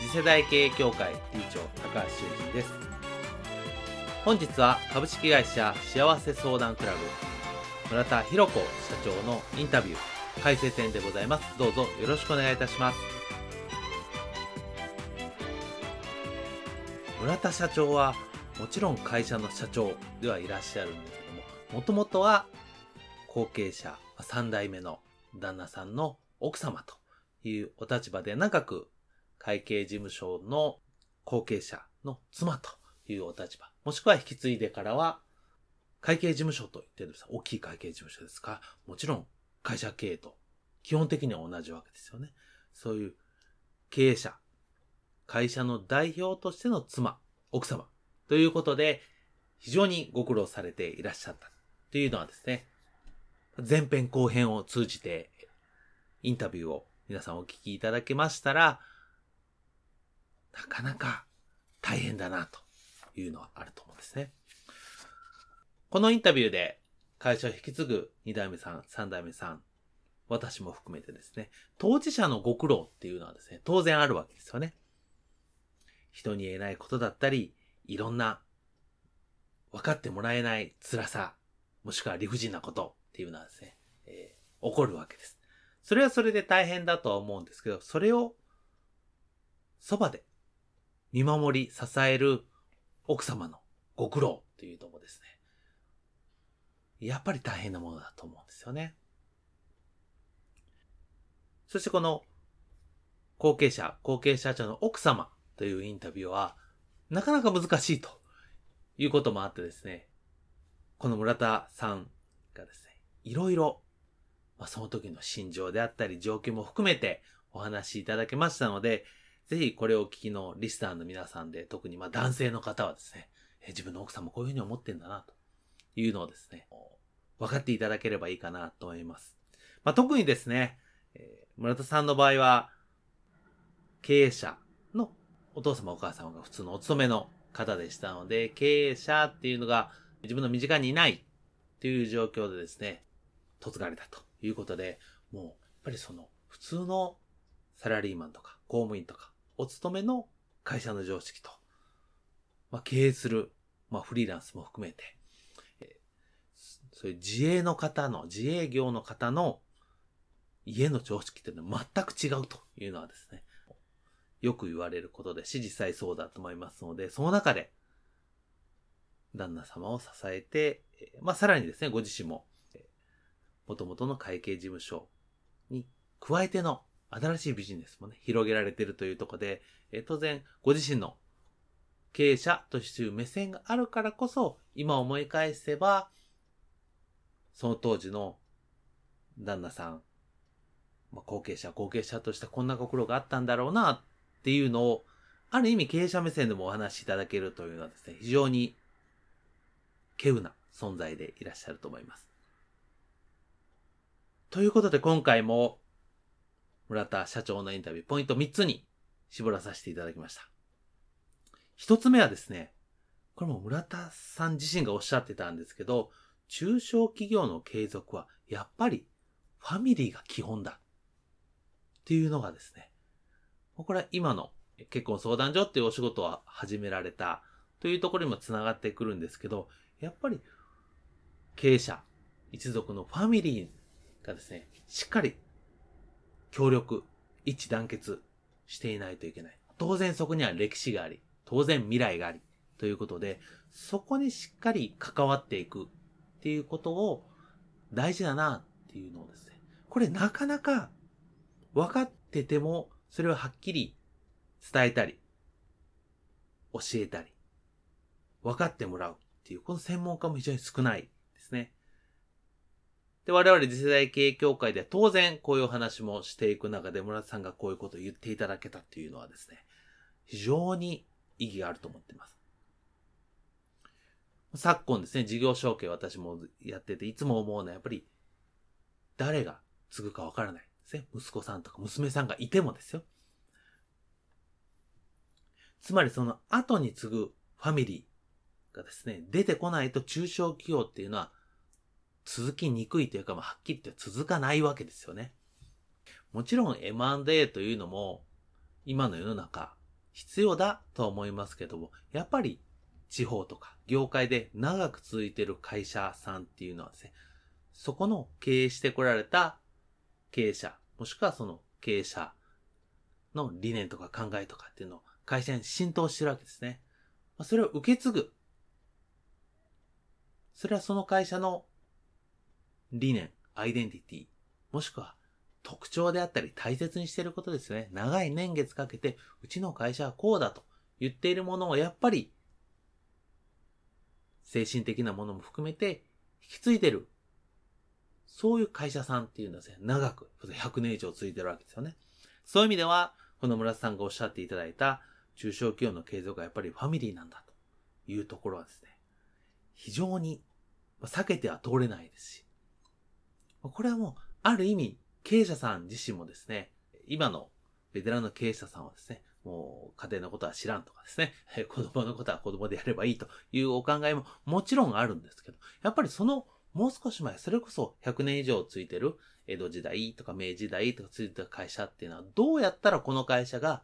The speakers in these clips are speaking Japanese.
次世代経営協会理事長高橋修人です。本日は株式会社幸せ相談クラブ村田博子社長のインタビュー解説編でございます。どうぞよろしくお願いいたします。村田社長はもちろん会社の社長ではいらっしゃるんですけどももともとは後継者3代目の旦那さんの奥様というお立場で長く会計事務所の後継者の妻というお立場。もしくは引き継いでからは、会計事務所と言ってるんです大きい会計事務所ですか？もちろん会社経営と基本的には同じわけですよね。そういう経営者、会社の代表としての妻、奥様ということで、非常にご苦労されていらっしゃったというのはですね、前編後編を通じてインタビューを皆さんお聞きいただけましたら、なかなか大変だなというのはあると思うんですね。このインタビューで会社を引き継ぐ2代目さん、3代目さん、私も含めてですね、当事者のご苦労っていうのはですね、当然あるわけですよね。人に言えないことだったり、いろんな分かってもらえない辛さ、もしくは理不尽なことっていうのはですね、えー、起こるわけです。それはそれで大変だとは思うんですけど、それをそばで見守り、支える奥様のご苦労というのもですね、やっぱり大変なものだと思うんですよね。そしてこの後継者、後継社長の奥様というインタビューは、なかなか難しいということもあってですね、この村田さんがですね、いろいろ、まあ、その時の心情であったり状況も含めてお話しいただけましたので、ぜひこれを聞きのリスナーの皆さんで、特にまあ男性の方はですね、え自分の奥さんもこういうふうに思ってんだな、というのをですね、分かっていただければいいかなと思います。まあ、特にですね、えー、村田さんの場合は、経営者のお父様お母様が普通のお勤めの方でしたので、経営者っていうのが自分の身近にいないという状況でですね、嫁がれたということで、もうやっぱりその普通のサラリーマンとか公務員とかお勤めの会社の常識と、まあ、経営する、まあ、フリーランスも含めて、えそういう自営の方の、自営業の方の家の常識っていうのは全く違うというのはですね、よく言われることでし、実際そうだと思いますので、その中で、旦那様を支えて、まあ、さらにですね、ご自身も、元々の会計事務所に加えての新しいビジネスもね、広げられているというところで、え当然、ご自身の経営者としていう目線があるからこそ、今思い返せば、その当時の旦那さん、まあ、後継者、後継者としてこんなご苦労があったんだろうなっていうのを、ある意味経営者目線でもお話しいただけるというのはですね、非常に稀有な存在でいらっしゃると思います。ということで今回も村田社長のインタビュー、ポイント3つに絞らさせていただきました。1つ目はですね、これも村田さん自身がおっしゃってたんですけど、中小企業の継続はやっぱりファミリーが基本だ。っていうのがですね、これは今の結婚相談所っていうお仕事を始められたというところにもつながってくるんですけど、やっぱり経営者、一族のファミリーがですね、しっかり協力、一致団結していないといけない。当然そこには歴史があり、当然未来があり、ということで、そこにしっかり関わっていくっていうことを大事だなっていうのをですね。これなかなか分かってても、それをはっきり伝えたり、教えたり、分かってもらうっていう、この専門家も非常に少ない。で、我々次世代経営協会では当然こういう話もしていく中で村田さんがこういうことを言っていただけたっていうのはですね、非常に意義があると思っています。昨今ですね、事業承継私もやってて、いつも思うのはやっぱり、誰が継ぐかわからないですね。息子さんとか娘さんがいてもですよ。つまりその後に継ぐファミリーがですね、出てこないと中小企業っていうのは続きにくいというか、まあ、はっきり言って続かないわけですよね。もちろん M&A というのも今の世の中必要だとは思いますけども、やっぱり地方とか業界で長く続いている会社さんっていうのはですね、そこの経営してこられた経営者、もしくはその経営者の理念とか考えとかっていうのを会社に浸透してるわけですね。それを受け継ぐ。それはその会社の理念、アイデンティティ、もしくは特徴であったり大切にしていることですね。長い年月かけて、うちの会社はこうだと言っているものをやっぱり、精神的なものも含めて引き継いでる。そういう会社さんっていうのはですね、長く、100年以上続いてるわけですよね。そういう意味では、この村田さんがおっしゃっていただいた中小企業の継続はやっぱりファミリーなんだというところはですね、非常に避けては通れないですし、これはもう、ある意味、経営者さん自身もですね、今のベテランの経営者さんはですね、もう家庭のことは知らんとかですね、子供のことは子供でやればいいというお考えももちろんあるんですけど、やっぱりそのもう少し前、それこそ100年以上ついてる江戸時代とか明治時代とかついてた会社っていうのはどうやったらこの会社が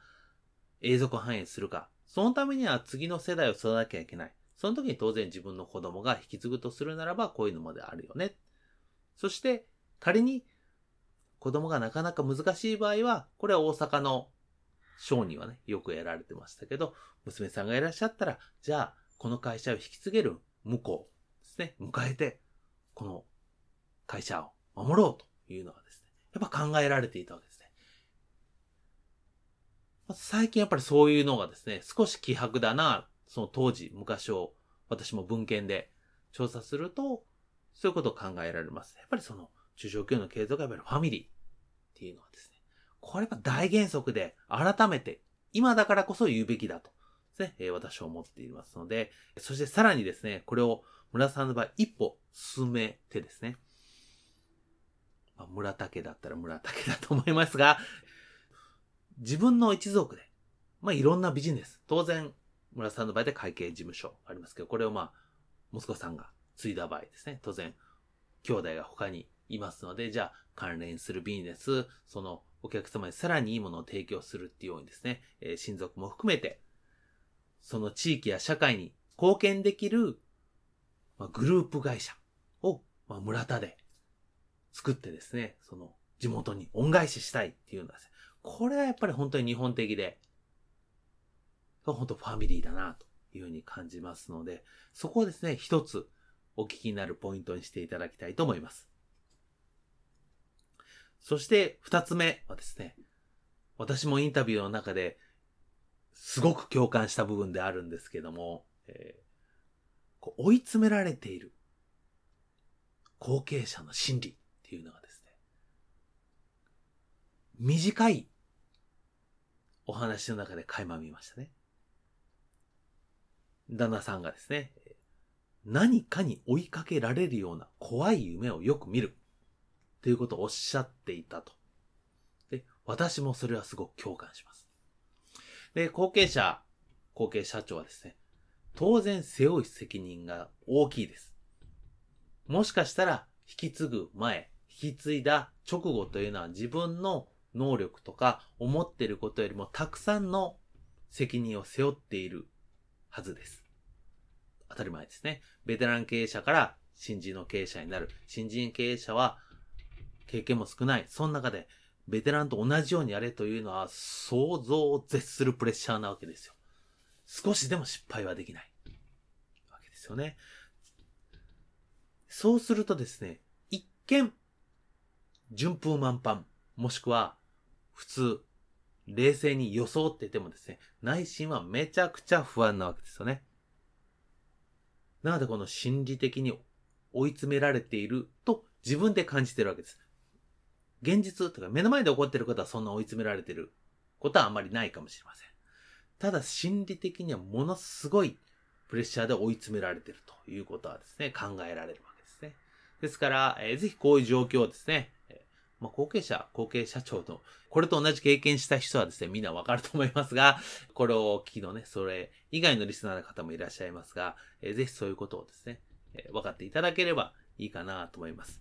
永続繁栄するか。そのためには次の世代を育てなきゃいけない。その時に当然自分の子供が引き継ぐとするならばこういうのまであるよね。そして、仮に子供がなかなか難しい場合は、これは大阪の商人はね、よくやられてましたけど、娘さんがいらっしゃったら、じゃあ、この会社を引き継げる向こうですね、迎えて、この会社を守ろうというのはですね、やっぱ考えられていたわけですね。最近やっぱりそういうのがですね、少し希薄だな、その当時、昔を私も文献で調査すると、そういうことを考えられます。やっぱりその中小企業の継続はやっぱりファミリーっていうのはですね、これが大原則で改めて今だからこそ言うべきだとですね、え、私は思っていますので、そしてさらにですね、これを村さんの場合一歩進めてですね、まあ、村竹だったら村竹だと思いますが、自分の一族で、まあ、いろんなビジネス、当然、村さんの場合で会計事務所ありますけど、これをまあ、息子さんが継いだ場合ですね、当然、兄弟が他にいますので、じゃあ関連するビジネス、そのお客様にさらにいいものを提供するっていうようにですね、えー、親族も含めて、その地域や社会に貢献できる、まあ、グループ会社を、まあ、村田で作ってですね、その地元に恩返ししたいっていうのはですね、これはやっぱり本当に日本的で、本当ファミリーだなというふうに感じますので、そこをですね、一つお聞きになるポイントにしていただきたいと思います。そして二つ目はですね、私もインタビューの中ですごく共感した部分であるんですけども、えー、こう追い詰められている後継者の心理っていうのがですね、短いお話の中で垣間見ましたね。旦那さんがですね、何かに追いかけられるような怖い夢をよく見る。ということをおっしゃっていたと。で、私もそれはすごく共感します。で、後継者、後継社長はですね、当然背負う責任が大きいです。もしかしたら引き継ぐ前、引き継いだ直後というのは自分の能力とか思っていることよりもたくさんの責任を背負っているはずです。当たり前ですね。ベテラン経営者から新人の経営者になる。新人経営者は経験も少ない。その中で、ベテランと同じようにやれというのは、想像を絶するプレッシャーなわけですよ。少しでも失敗はできない。わけですよね。そうするとですね、一見、順風満帆、もしくは、普通、冷静に装っててもですね、内心はめちゃくちゃ不安なわけですよね。なのでこの心理的に追い詰められていると自分で感じてるわけです。現実とか目の前で起こってることはそんな追い詰められてることはあまりないかもしれません。ただ心理的にはものすごいプレッシャーで追い詰められてるということはですね、考えられるわけですね。ですから、えー、ぜひこういう状況をですね、まあ、後継者、後継社長の、これと同じ経験した人はですね、みんなわかると思いますが、これを聞きのね、それ以外のリスナーの方もいらっしゃいますが、えー、ぜひそういうことをですね、え分かっていただければいいかなと思います。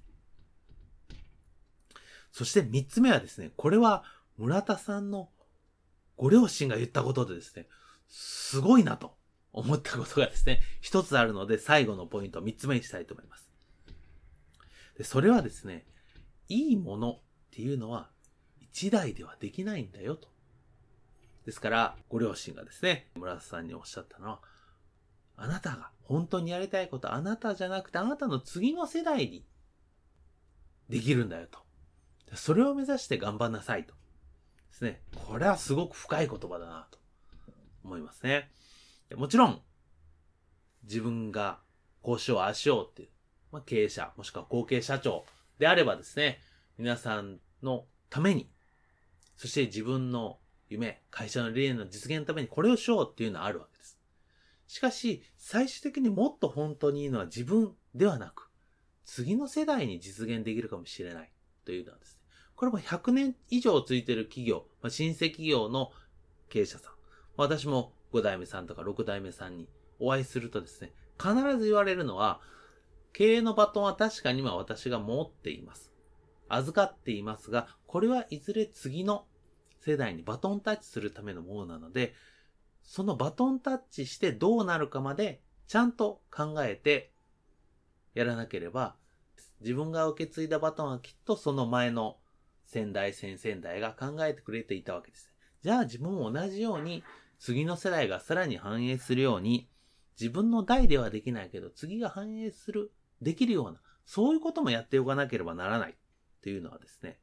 そして三つ目はですね、これは村田さんのご両親が言ったことでですね、すごいなと思ったことがですね、一つあるので最後のポイントを三つ目にしたいと思います。でそれはですね、いいものっていうのは一台ではできないんだよと。ですから、ご両親がですね、村田さんにおっしゃったのは、あなたが本当にやりたいこと、あなたじゃなくてあなたの次の世代にできるんだよと。それを目指して頑張んなさいと。ですね。これはすごく深い言葉だなと思いますね。もちろん、自分がこうしよう、ああしようっていう、まあ、経営者、もしくは後継社長であればですね、皆さんのために、そして自分の夢、会社の理念の実現のためにこれをしようっていうのはあるわけです。しかし、最終的にもっと本当にいいのは自分ではなく、次の世代に実現できるかもしれないというのはですね、これも100年以上ついてる企業、まあ、新生企業の経営者さん、私も5代目さんとか6代目さんにお会いするとですね、必ず言われるのは、経営のバトンは確かに今私が持っています。預かっていますが、これはいずれ次の世代にバトンタッチするためのものなので、そのバトンタッチしてどうなるかまでちゃんと考えてやらなければ、自分が受け継いだバトンはきっとその前の先代、先々代が考えてくれていたわけです。じゃあ自分も同じように次の世代がさらに反映するように、自分の代ではできないけど、次が反映する、できるような、そういうこともやっておかなければならないっていうのはですね、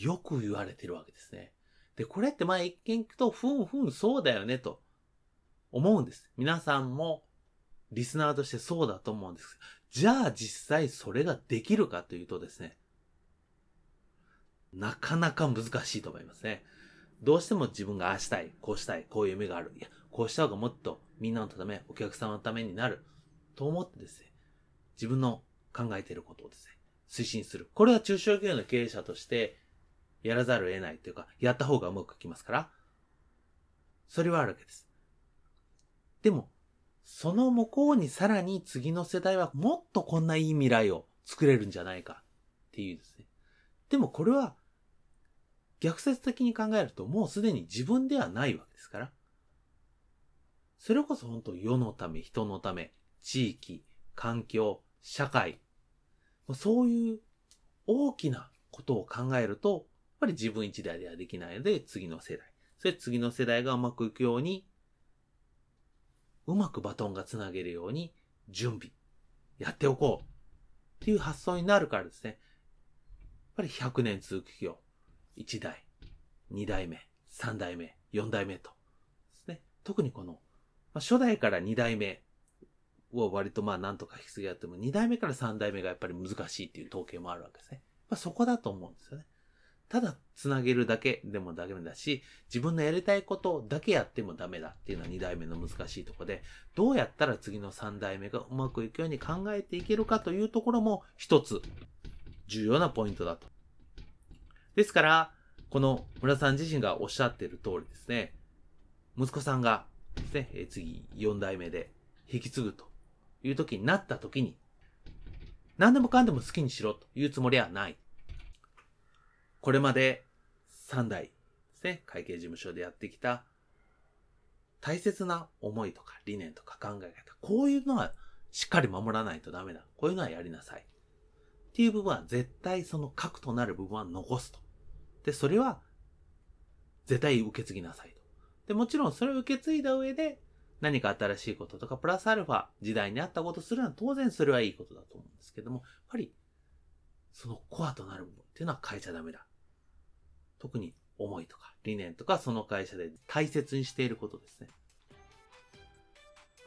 よく言われてるわけですね。で、これってまあ一見聞くと、ふんふんそうだよねと思うんです。皆さんもリスナーとしてそうだと思うんです。じゃあ実際それができるかというとですね、なかなか難しいと思いますね。どうしても自分がああしたい、こうしたい、こういう夢がある。いや、こうした方がもっとみんなのため、お客様のためになる。と思ってですね、自分の考えていることをですね、推進する。これは中小企業の経営者としてやらざるを得ないというか、やった方がうまくいきますから、それはあるわけです。でも、その向こうにさらに次の世代はもっとこんないい未来を作れるんじゃないかっていうですね。でもこれは逆説的に考えるともうすでに自分ではないわけですから。それこそ本当世のため、人のため、地域、環境、社会、そういう大きなことを考えると、やっぱり自分一代ではできないので、次の世代。それ次の世代がうまくいくように、うまくバトンがつなげるように準備、やっておこうっていう発想になるからですね。やっぱり100年続く企業、1代、2代目、3代目、4代目と。ですね。特にこの、まあ、初代から2代目を割とまあなんとか引き継ぎやっても、2代目から3代目がやっぱり難しいっていう統計もあるわけですね。まあ、そこだと思うんですよね。ただ、つなげるだけでもダメだし、自分のやりたいことだけやってもダメだっていうのは2代目の難しいところで、どうやったら次の3代目がうまくいくように考えていけるかというところも一つ重要なポイントだとですから、この村さん自身がおっしゃっている通りですね、息子さんがですね、次4代目で引き継ぐという時になった時に、何でもかんでも好きにしろというつもりはない。これまで3代ですね、会計事務所でやってきた大切な思いとか理念とか考え方、こういうのはしっかり守らないとダメだ。こういうのはやりなさい。っていう部分は絶対その核となる部分は残すと。で、それは絶対受け継ぎなさいと。で、もちろんそれを受け継いだ上で、何か新しいこととか、プラスアルファ、時代に合ったことするのは当然それはいいことだと思うんですけども、やっぱり、そのコアとなる部分っていうのは変えちゃダメだ。特に思いとか理念とかその会社で大切にしていることですね。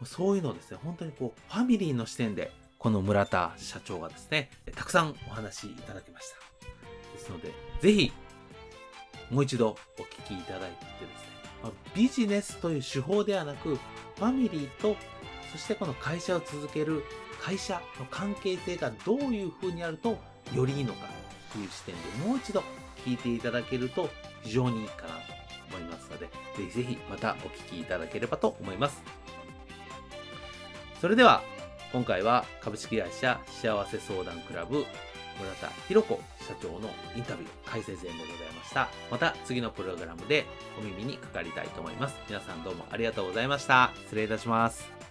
そういうのをですね、本当にこう、ファミリーの視点で、この村田社長がですね、たくさんお話いただきました。ですので、ぜひ、もう一度お聞きいただいてですね、ビジネスという手法ではなく、ファミリーと、そしてこの会社を続ける会社の関係性がどういう風にあるとよりいいのかという視点でもう一度聞いていただけると非常にいいかなと思いますので、ぜひぜひまたお聞きいただければと思います。それでは、今回は株式会社幸せ相談クラブ村田博子社長のインタビュー解説演でございました。また次のプログラムでお耳にかかりたいと思います。皆さんどうもありがとうございました。失礼いたします。